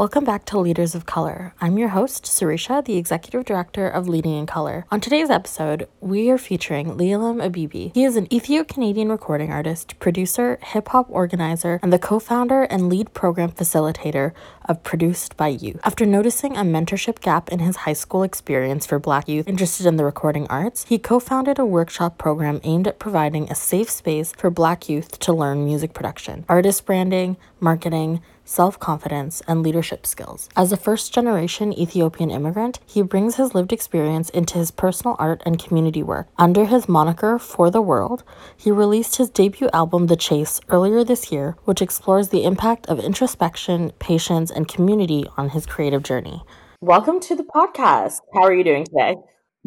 Welcome back to Leaders of Color. I'm your host, Sarisha, the Executive Director of Leading in Color. On today's episode, we are featuring Lialim Abibi. He is an Ethio Canadian recording artist, producer, hip hop organizer, and the co founder and lead program facilitator of Produced by Youth. After noticing a mentorship gap in his high school experience for Black youth interested in the recording arts, he co founded a workshop program aimed at providing a safe space for Black youth to learn music production, artist branding, marketing, self confidence, and leadership skills. As a first generation Ethiopian immigrant, he brings his lived experience into his personal art and community work. Under his moniker For the World, he released his debut album, The Chase, earlier this year, which explores the impact of introspection, patience, and community on his creative journey. Welcome to the podcast. How are you doing today?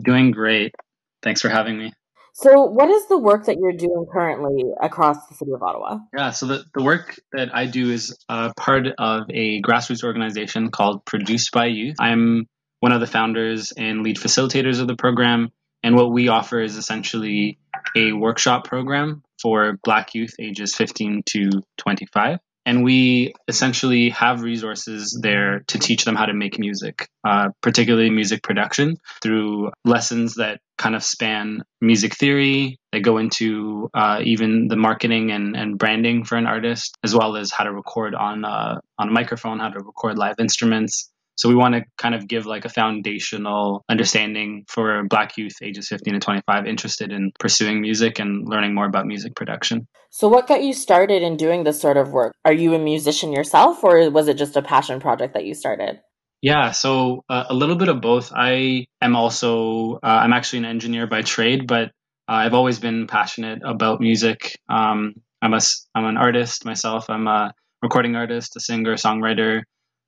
Doing great. Thanks for having me. So, what is the work that you're doing currently across the city of Ottawa? Yeah, so the, the work that I do is uh, part of a grassroots organization called Produced by Youth. I'm one of the founders and lead facilitators of the program. And what we offer is essentially a workshop program for Black youth ages 15 to 25 and we essentially have resources there to teach them how to make music, uh, particularly music production, through lessons that kind of span music theory. They go into uh, even the marketing and, and branding for an artist, as well as how to record on uh, on a microphone, how to record live instruments, so we want to kind of give like a foundational understanding for Black youth ages 15 to 25 interested in pursuing music and learning more about music production. So what got you started in doing this sort of work? Are you a musician yourself or was it just a passion project that you started? Yeah, so uh, a little bit of both. I am also uh, I'm actually an engineer by trade, but uh, I've always been passionate about music. Um, I'm a I'm an artist myself. I'm a recording artist, a singer, songwriter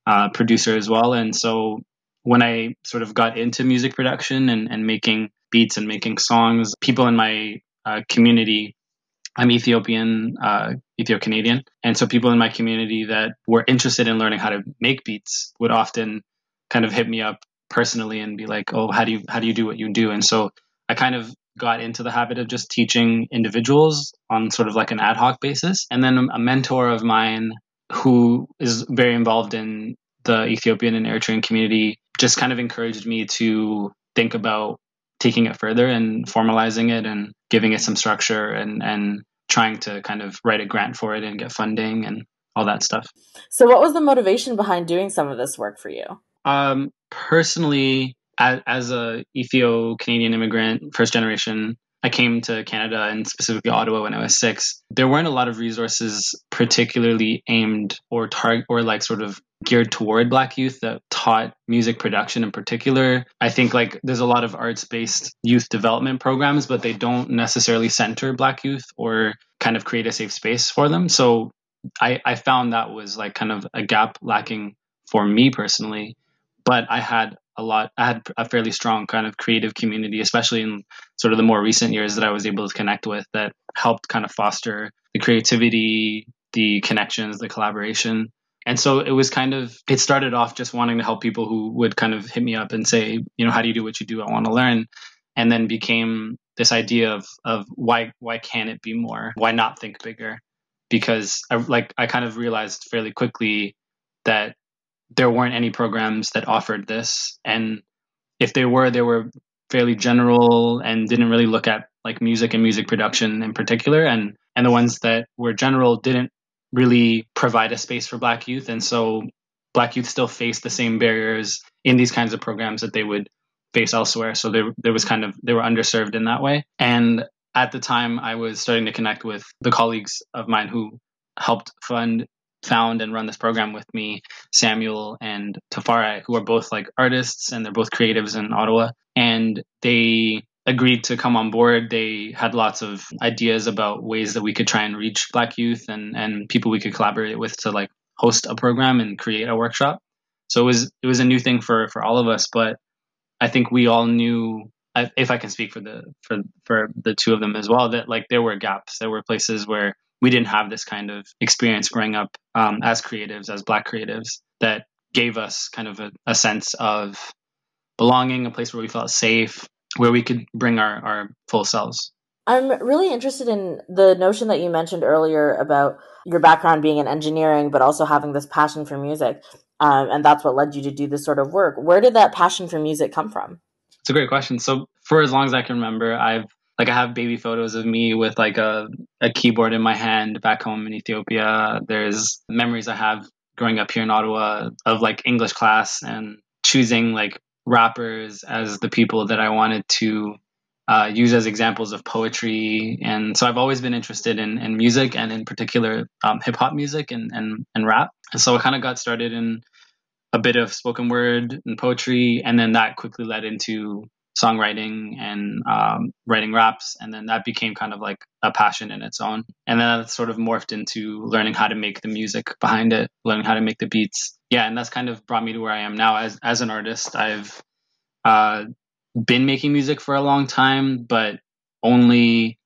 uh, producer as well. And so when I sort of got into music production and, and making beats and making songs, people in my uh, community, I'm Ethiopian, uh, Ethio Canadian. And so people in my community that were interested in learning how to make beats would often kind of hit me up personally and be like, oh, how do you, how do you do what you do? And so I kind of got into the habit of just teaching individuals on sort of like an ad hoc basis. And then a mentor of mine who is very involved in the Ethiopian and Eritrean community, just kind of encouraged me to think about taking it further and formalizing it and giving it some structure and, and trying to kind of write a grant for it and get funding and all that stuff. So, what was the motivation behind doing some of this work for you? Um, personally, as, as a Ethio Canadian immigrant, first generation, I came to Canada and specifically Ottawa when I was six. There weren't a lot of resources particularly aimed or target or like sort of geared toward black youth that taught music production in particular. I think like there's a lot of arts based youth development programs, but they don't necessarily center black youth or kind of create a safe space for them. So I, I found that was like kind of a gap lacking for me personally. But I had a lot. I had a fairly strong kind of creative community, especially in sort of the more recent years that I was able to connect with that helped kind of foster the creativity, the connections, the collaboration. And so it was kind of, it started off just wanting to help people who would kind of hit me up and say, you know, how do you do what you do? I want to learn. And then became this idea of, of why, why can't it be more? Why not think bigger? Because I, like, I kind of realized fairly quickly that there weren't any programs that offered this. And if they were, they were fairly general and didn't really look at like music and music production in particular. And, and the ones that were general didn't really provide a space for Black youth. And so Black youth still face the same barriers in these kinds of programs that they would face elsewhere. So there, there was kind of, they were underserved in that way. And at the time, I was starting to connect with the colleagues of mine who helped fund found and run this program with me, Samuel and Tafari, who are both like artists and they're both creatives in Ottawa. And they agreed to come on board. They had lots of ideas about ways that we could try and reach Black youth and, and people we could collaborate with to like host a program and create a workshop. So it was it was a new thing for for all of us, but I think we all knew if I can speak for the for for the two of them as well that like there were gaps, there were places where we didn't have this kind of experience growing up um, as creatives, as Black creatives, that gave us kind of a, a, sense of belonging, a place where we felt safe, where we could bring our, our full selves. I'm really interested in the notion that you mentioned earlier about your background being in engineering, but also having this passion for music. um, and that's what led you to do this sort of work. Where did that passion for music come from? It's a great question. So for as long as I can remember, I've like I have baby photos of me with like a, a keyboard in my hand back home in Ethiopia. There's memories I have growing up here in Ottawa of like English class and choosing like rappers as the people that I wanted to uh, use as examples of poetry. And so I've always been interested in, in music and in particular um, hip hop music and, and, and rap. And so I kind of got started in a bit of spoken word and poetry. And then that quickly led into songwriting and um, writing raps. And then that became kind of like a passion in its own. And then that sort of morphed into learning how to make the music behind it, learning how to make the beats. Yeah. And that's kind of brought me to where I am now as, as an artist. I've uh, been making music for a long time, but only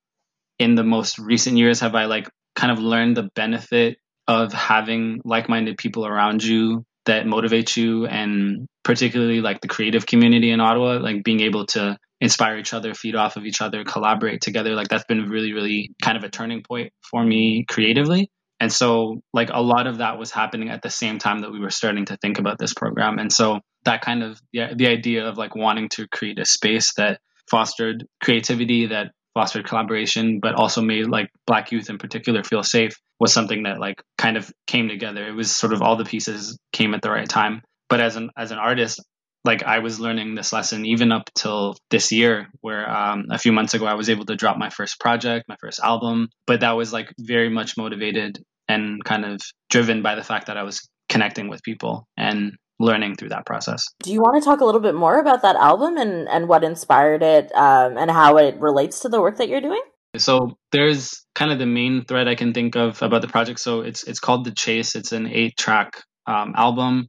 in the most recent years have I like kind of learned the benefit of having like-minded people around you that motivate you and particularly like the creative community in Ottawa, like being able to inspire each other, feed off of each other, collaborate together. Like that's been really, really kind of a turning point for me creatively. And so, like, a lot of that was happening at the same time that we were starting to think about this program. And so, that kind of the, the idea of like wanting to create a space that fostered creativity, that fostered collaboration, but also made like Black youth in particular feel safe was something that like kind of came together. It was sort of all the pieces came at the right time. But as an as an artist, like I was learning this lesson even up till this year, where um, a few months ago I was able to drop my first project, my first album. But that was like very much motivated and kind of driven by the fact that I was connecting with people and learning through that process. Do you want to talk a little bit more about that album and, and what inspired it um, and how it relates to the work that you're doing? So there's kind of the main thread I can think of about the project. So it's it's called The Chase. It's an eight track um, album.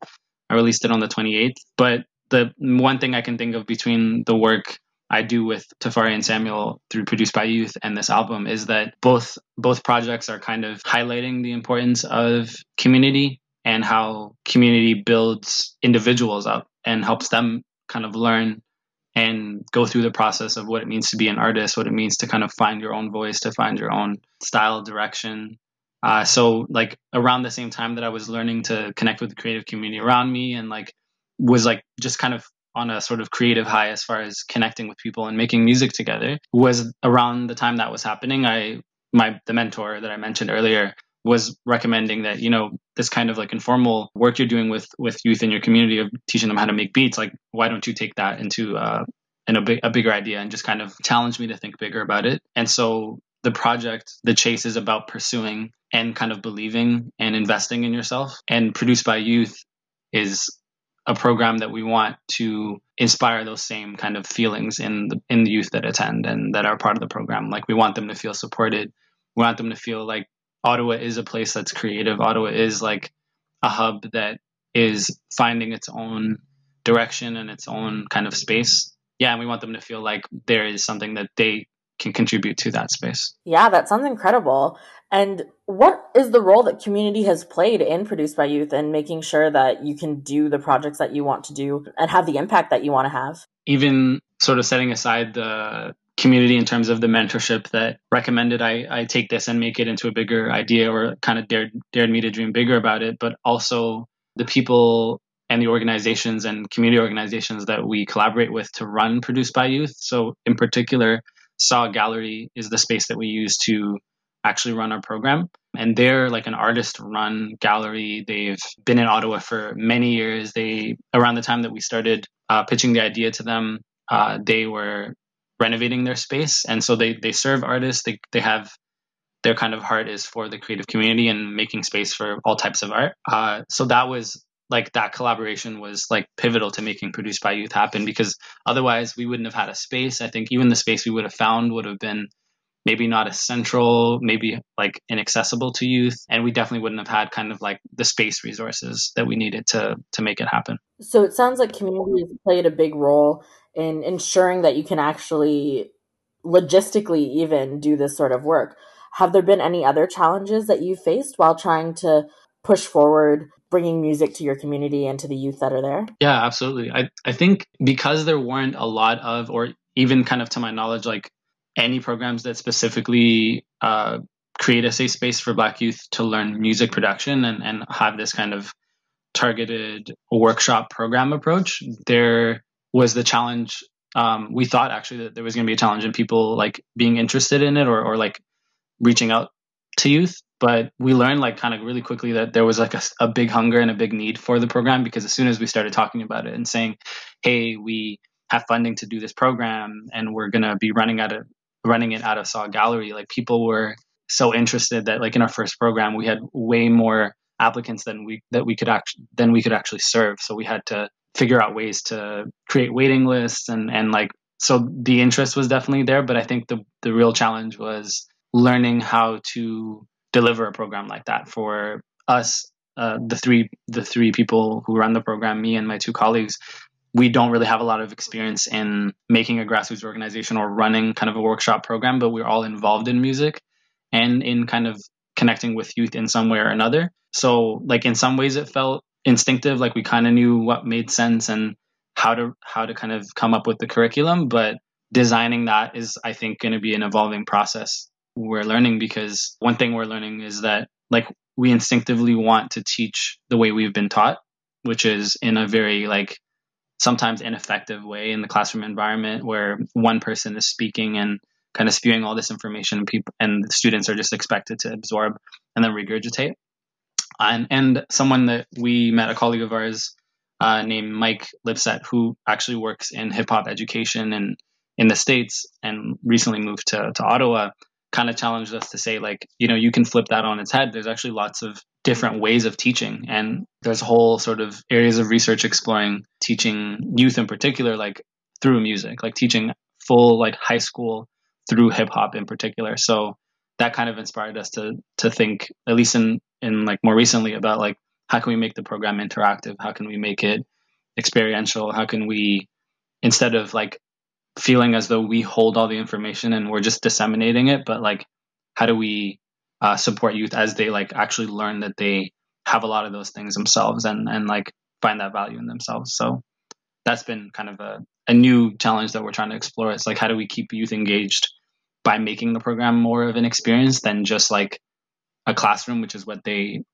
I released it on the 28th. But the one thing I can think of between the work I do with Tafari and Samuel through Produced by Youth and this album is that both both projects are kind of highlighting the importance of community and how community builds individuals up and helps them kind of learn and go through the process of what it means to be an artist, what it means to kind of find your own voice, to find your own style, direction. Uh, so, like around the same time that I was learning to connect with the creative community around me, and like was like just kind of on a sort of creative high as far as connecting with people and making music together, was around the time that was happening. I my the mentor that I mentioned earlier was recommending that you know this kind of like informal work you're doing with with youth in your community of teaching them how to make beats like why don't you take that into uh in a, big, a bigger idea and just kind of challenge me to think bigger about it? And so the project the chase is about pursuing and kind of believing and investing in yourself. And produced by youth is a program that we want to inspire those same kind of feelings in the in the youth that attend and that are part of the program. Like we want them to feel supported. We want them to feel like Ottawa is a place that's creative. Ottawa is like a hub that is finding its own direction and its own kind of space. Yeah, and we want them to feel like there is something that they can contribute to that space. Yeah, that sounds incredible. And what is the role that community has played in Produced by Youth and making sure that you can do the projects that you want to do and have the impact that you want to have? Even sort of setting aside the community in terms of the mentorship that recommended I, I take this and make it into a bigger idea or kind of dared dared me to dream bigger about it, but also the people and the organizations and community organizations that we collaborate with to run Produced by Youth. So in particular, Saw Gallery is the space that we use to actually run our program. And they're like an artist run gallery. They've been in Ottawa for many years. They, around the time that we started uh, pitching the idea to them, uh, they were renovating their space. And so they they serve artists. They they have their kind of heart is for the creative community and making space for all types of art. Uh, so that was like that collaboration was like pivotal to making produced by youth happen because otherwise we wouldn't have had a space. I think even the space we would have found would have been maybe not as central maybe like inaccessible to youth. And we definitely wouldn't have had kind of like the space resources that we needed to to make it happen. So it sounds like community has played a big role in ensuring that you can actually logistically even do this sort of work. Have there been any other challenges that you faced while trying to push forward bringing music to your community and to the youth that are there? Yeah, absolutely. I, I think because there weren't a lot of, or even kind of to my knowledge, like any programs that specifically uh, create a safe space for Black youth to learn music production and, and have this kind of targeted workshop program approach, there was the challenge. Um, we thought actually that there was going to be a challenge in people like being interested in it or, or like reaching out to youth. But we learned like kind of really quickly that there was like a, a big hunger and a big need for the program because as soon as we started talking about it and saying, "Hey, we have funding to do this program and we're going to be running out of running it out of Saw Gallery," like people were so interested that like in our first program we had way more applicants than we that we could actually than we could actually serve. So we had to figure out ways to create waiting lists and and like so the interest was definitely there, but I think the the real challenge was learning how to deliver a program like that for us uh, the three the three people who run the program me and my two colleagues we don't really have a lot of experience in making a grassroots organization or running kind of a workshop program but we're all involved in music and in kind of connecting with youth in some way or another. So like in some ways it felt instinctive, like we kind of knew what made sense and how to how to kind of come up with the curriculum, but designing that is I think going to be an evolving process. We're learning because one thing we're learning is that like we instinctively want to teach the way we've been taught, which is in a very like sometimes ineffective way in the classroom environment where one person is speaking and kind of spewing all this information and people and the students are just expected to absorb and then regurgitate and and someone that we met a colleague of ours uh, named mike lipset who actually works in hip-hop education and in the states and recently moved to, to ottawa kind of challenged us to say like you know you can flip that on its head there's actually lots of different ways of teaching and there's whole sort of areas of research exploring teaching youth in particular like through music like teaching full like high school through hip hop in particular. So that kind of inspired us to to think, at least in in like more recently, about like how can we make the program interactive? How can we make it experiential? How can we instead of like feeling as though we hold all the information and we're just disseminating it, but like how do we uh, support youth as they like actually learn that they have a lot of those things themselves and and like find that value in themselves. So that's been kind of a, a new challenge that we're trying to explore. It's like how do we keep youth engaged by making the program more of an experience than just like a classroom, which is what they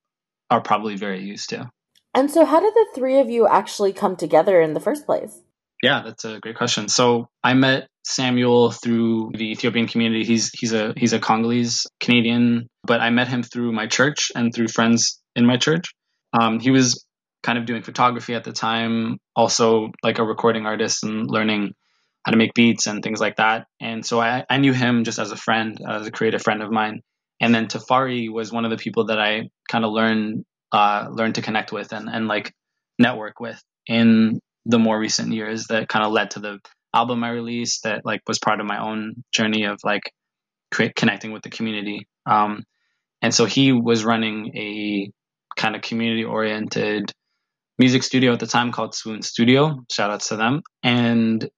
are probably very used to. And so, how did the three of you actually come together in the first place? Yeah, that's a great question. So, I met Samuel through the Ethiopian community. He's he's a he's a Congolese Canadian, but I met him through my church and through friends in my church. Um, he was kind of doing photography at the time, also like a recording artist and learning how to make beats and things like that. And so I, I knew him just as a friend, as a creative friend of mine. And then Tafari was one of the people that I kind of learned uh, learned to connect with and, and like network with in the more recent years that kind of led to the album I released that like was part of my own journey of like create, connecting with the community. Um, and so he was running a kind of community oriented music studio at the time called Swoon Studio. Shout outs to them. And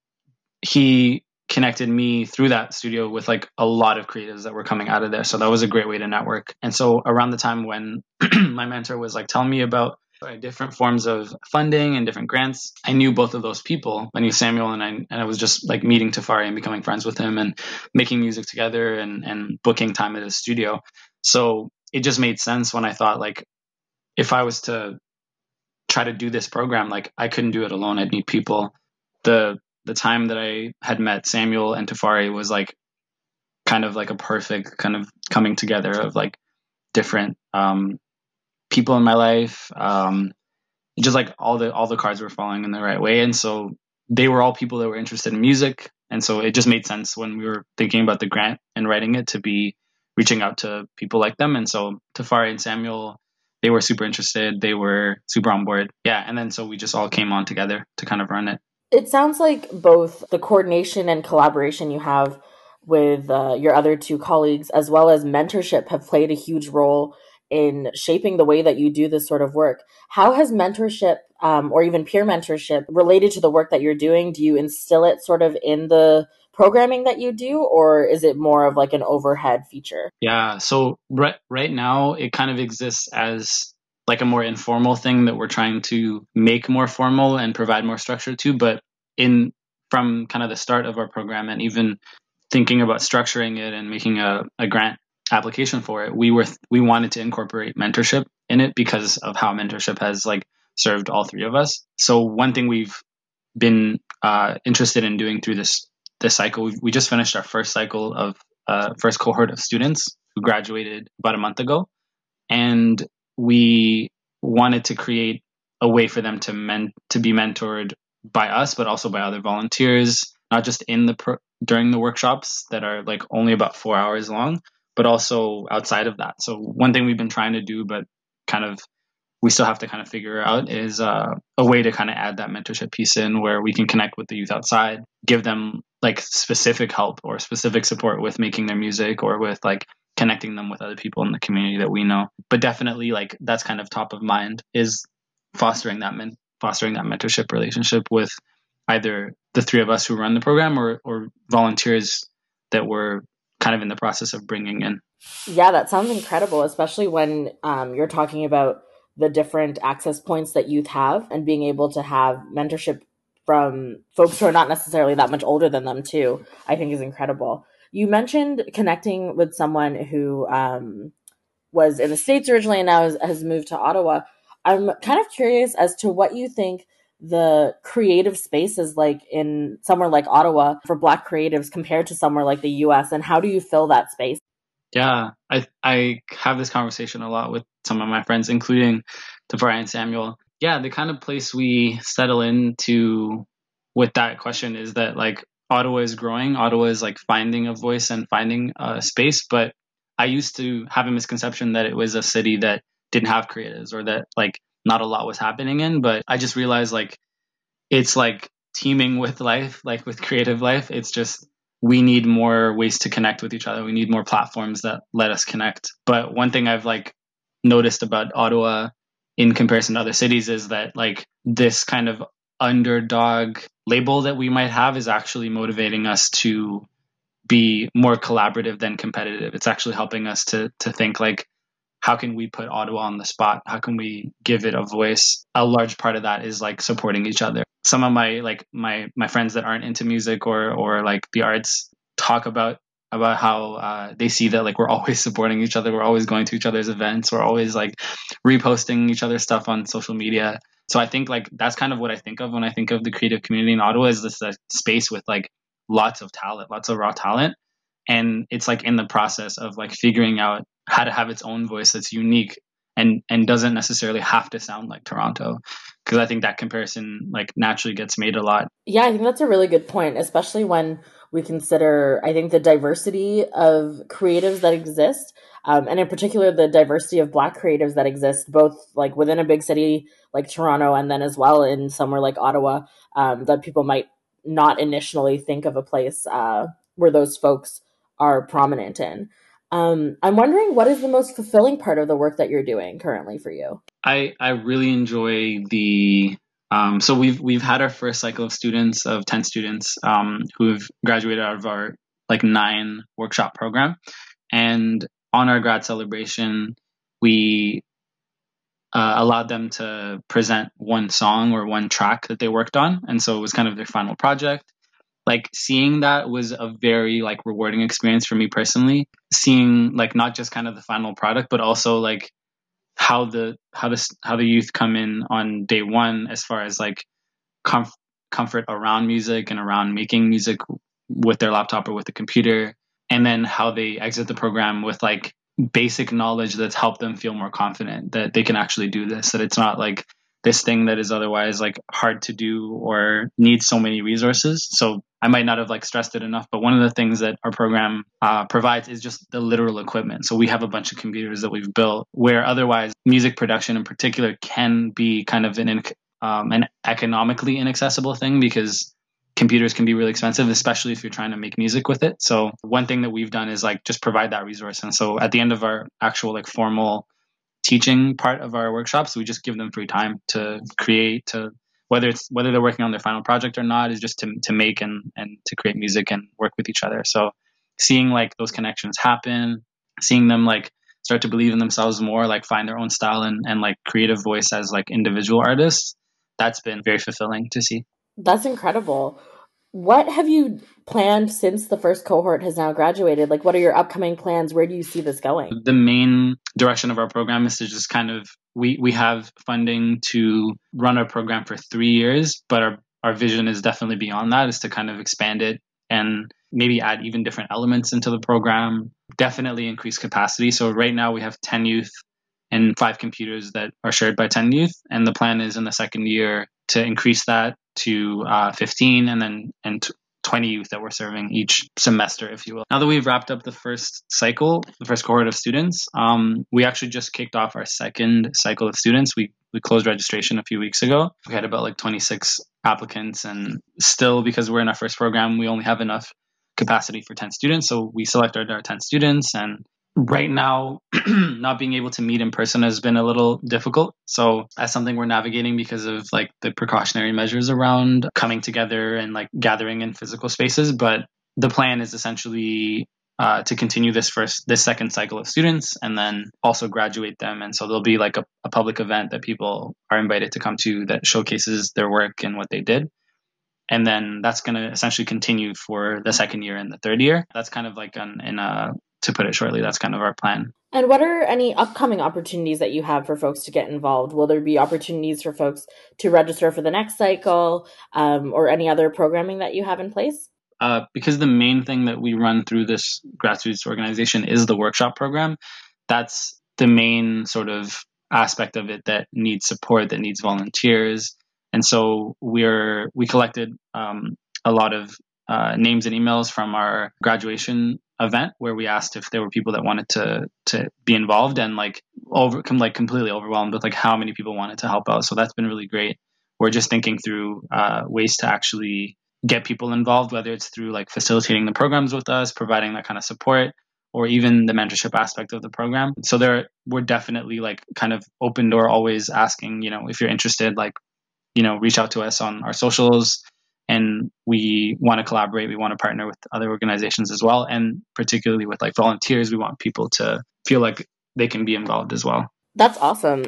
he connected me through that studio with like a lot of creatives that were coming out of there. So that was a great way to network. And so around the time when my mentor was like telling me about uh, different forms of funding and different grants, I knew both of those people. I knew Samuel and I and I was just like meeting Tafari and becoming friends with him and making music together and and booking time at his studio. So it just made sense when I thought like if I was to try to do this program, like I couldn't do it alone. I'd need people. The the time that I had met Samuel and Tafari was like kind of like a perfect kind of coming together of like different um, people in my life. Um, just like all the all the cards were falling in the right way, and so they were all people that were interested in music, and so it just made sense when we were thinking about the grant and writing it to be reaching out to people like them. And so Tafari and Samuel, they were super interested. They were super on board. Yeah, and then so we just all came on together to kind of run it. It sounds like both the coordination and collaboration you have with uh, your other two colleagues, as well as mentorship, have played a huge role in shaping the way that you do this sort of work. How has mentorship um, or even peer mentorship related to the work that you're doing? Do you instill it sort of in the programming that you do, or is it more of like an overhead feature? Yeah. So right right now, it kind of exists as like a more informal thing that we're trying to make more formal and provide more structure to. But in from kind of the start of our program and even thinking about structuring it and making a, a grant application for it, we were we wanted to incorporate mentorship in it because of how mentorship has like served all three of us. So one thing we've been uh, interested in doing through this this cycle, we, we just finished our first cycle of uh, first cohort of students who graduated about a month ago, and we wanted to create a way for them to men to be mentored by us, but also by other volunteers, not just in the pro- during the workshops that are like only about four hours long, but also outside of that. So one thing we've been trying to do, but kind of we still have to kind of figure out is uh, a way to kind of add that mentorship piece in where we can connect with the youth outside, give them like specific help or specific support with making their music or with like connecting them with other people in the community that we know. But definitely like that's kind of top of mind is fostering that men- fostering that mentorship relationship with either the three of us who run the program or or volunteers that we're kind of in the process of bringing in. Yeah, that sounds incredible, especially when um, you're talking about the different access points that youth have and being able to have mentorship from folks who are not necessarily that much older than them too. I think is incredible. You mentioned connecting with someone who um, was in the states originally and now has, has moved to Ottawa. I'm kind of curious as to what you think the creative space is like in somewhere like Ottawa for Black creatives compared to somewhere like the US, and how do you fill that space? Yeah, I I have this conversation a lot with some of my friends, including Tafari and Samuel. Yeah, the kind of place we settle into with that question is that like Ottawa is growing. Ottawa is like finding a voice and finding a space. But I used to have a misconception that it was a city that didn't have creatives or that like not a lot was happening in. But I just realized like it's like teeming with life, like with creative life. It's just we need more ways to connect with each other. We need more platforms that let us connect. But one thing I've like noticed about Ottawa in comparison to other cities is that like this kind of underdog label that we might have is actually motivating us to be more collaborative than competitive. It's actually helping us to to think like how can we put Ottawa on the spot? How can we give it a voice? A large part of that is like supporting each other. Some of my like my my friends that aren't into music or or like the arts talk about about how uh, they see that like we're always supporting each other we're always going to each other's events we're always like reposting each other's stuff on social media so i think like that's kind of what i think of when i think of the creative community in ottawa is this uh, space with like lots of talent lots of raw talent. And it's like in the process of like figuring out how to have its own voice that's unique and and doesn't necessarily have to sound like toronto. Because i think that comparison like naturally gets made a lot. Yeah i think that's a really good point especially when we consider, I think, the diversity of creatives that exist, um, and in particular, the diversity of Black creatives that exist, both like within a big city like Toronto, and then as well in somewhere like Ottawa, um, that people might not initially think of a place uh, where those folks are prominent in. Um, I'm wondering what is the most fulfilling part of the work that you're doing currently for you? I, I really enjoy the um, so we've we've had our first cycle of students of ten students um, who have graduated out of our like nine workshop program, and on our grad celebration, we uh, allowed them to present one song or one track that they worked on, and so it was kind of their final project. Like seeing that was a very like rewarding experience for me personally. Seeing like not just kind of the final product, but also like how the how this how the youth come in on day one as far as like comf- comfort around music and around making music with their laptop or with the computer and then how they exit the program with like basic knowledge that's helped them feel more confident that they can actually do this that it's not like this thing that is otherwise like hard to do or needs so many resources. So I might not have like stressed it enough, but one of the things that our program uh, provides is just the literal equipment. So we have a bunch of computers that we've built where otherwise music production in particular can be kind of an um, an economically inaccessible thing because computers can be really expensive, especially if you're trying to make music with it. So one thing that we've done is like just provide that resource. And so at the end of our actual like formal teaching part of our workshops. We just give them free time to create, to whether it's whether they're working on their final project or not, is just to to make and and to create music and work with each other. So seeing like those connections happen, seeing them like start to believe in themselves more, like find their own style and and like creative voice as like individual artists, that's been very fulfilling to see. That's incredible. What have you planned since the first cohort has now graduated? Like, what are your upcoming plans? Where do you see this going? The main direction of our program is to just kind of we we have funding to run our program for three years, but our our vision is definitely beyond that. Is to kind of expand it and maybe add even different elements into the program. Definitely increase capacity. So right now we have ten youth and five computers that are shared by 10 youth. And the plan is in the second year to increase that to uh, 15 and then and 20 youth that we're serving each semester, if you will. Now that we've wrapped up the first cycle, the first cohort of students, um, we actually just kicked off our second cycle of students. We we closed registration a few weeks ago. We had about like 26 applicants, and still because we're in our first program, we only have enough capacity for 10 students. So we selected our 10 students and right now not being able to meet in person has been a little difficult. So that's something we're navigating because of like the precautionary measures around coming together and like gathering in physical spaces. But the plan is essentially uh, to continue this first this second cycle of students and then also graduate them. And so there'll be like a, a public event that people are invited to come to that showcases their work and what they did. And then that's going to essentially continue for the second year and the third year. That's kind of like an, in a to put it shortly, that's kind of our plan. And what are any upcoming opportunities that you have for folks to get involved? Will there be opportunities for folks to register for the next cycle um, or any other programming that you have in place? Uh, because the main thing that we run through this grassroots organization is the workshop program. That's the main sort of aspect of it that needs support, that needs volunteers. And so we're we collected um, a lot of uh, names and emails from our graduation event where we asked if there were people that wanted to to be involved and like over like completely overwhelmed with like how many people wanted to help out. So that's been really great. We're just thinking through uh, ways to actually get people involved, whether it's through like facilitating the programs with us, providing that kind of support, or even the mentorship aspect of the program. So there, we're definitely like kind of open door, always asking, you know, if you're interested, like, you know, reach out to us on our socials and we want to collaborate we want to partner with other organizations as well and particularly with like volunteers we want people to feel like they can be involved as well. That's awesome.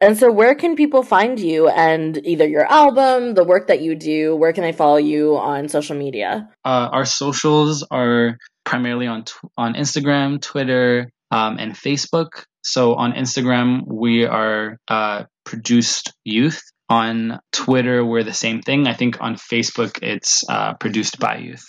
And so where can people find you and either your album the work that you do where can they follow you on social media? Uh, our socials are primarily on tw- on instagram twitter um, and facebook. So on instagram we are uh, produced youth on Twitter, we're the same thing. I think on Facebook, it's uh, produced by youth.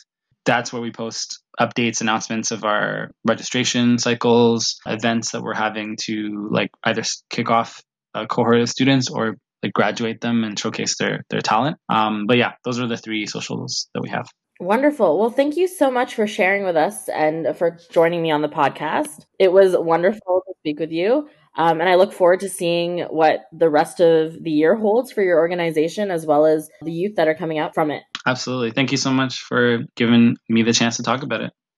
That's where we post updates, announcements of our registration cycles, events that we're having to like either kick off a cohort of students or like graduate them and showcase their their talent. Um, but yeah, those are the three socials that we have. Wonderful. Well, thank you so much for sharing with us and for joining me on the podcast. It was wonderful to speak with you. Um, and I look forward to seeing what the rest of the year holds for your organization as well as the youth that are coming out from it. Absolutely. Thank you so much for giving me the chance to talk about it.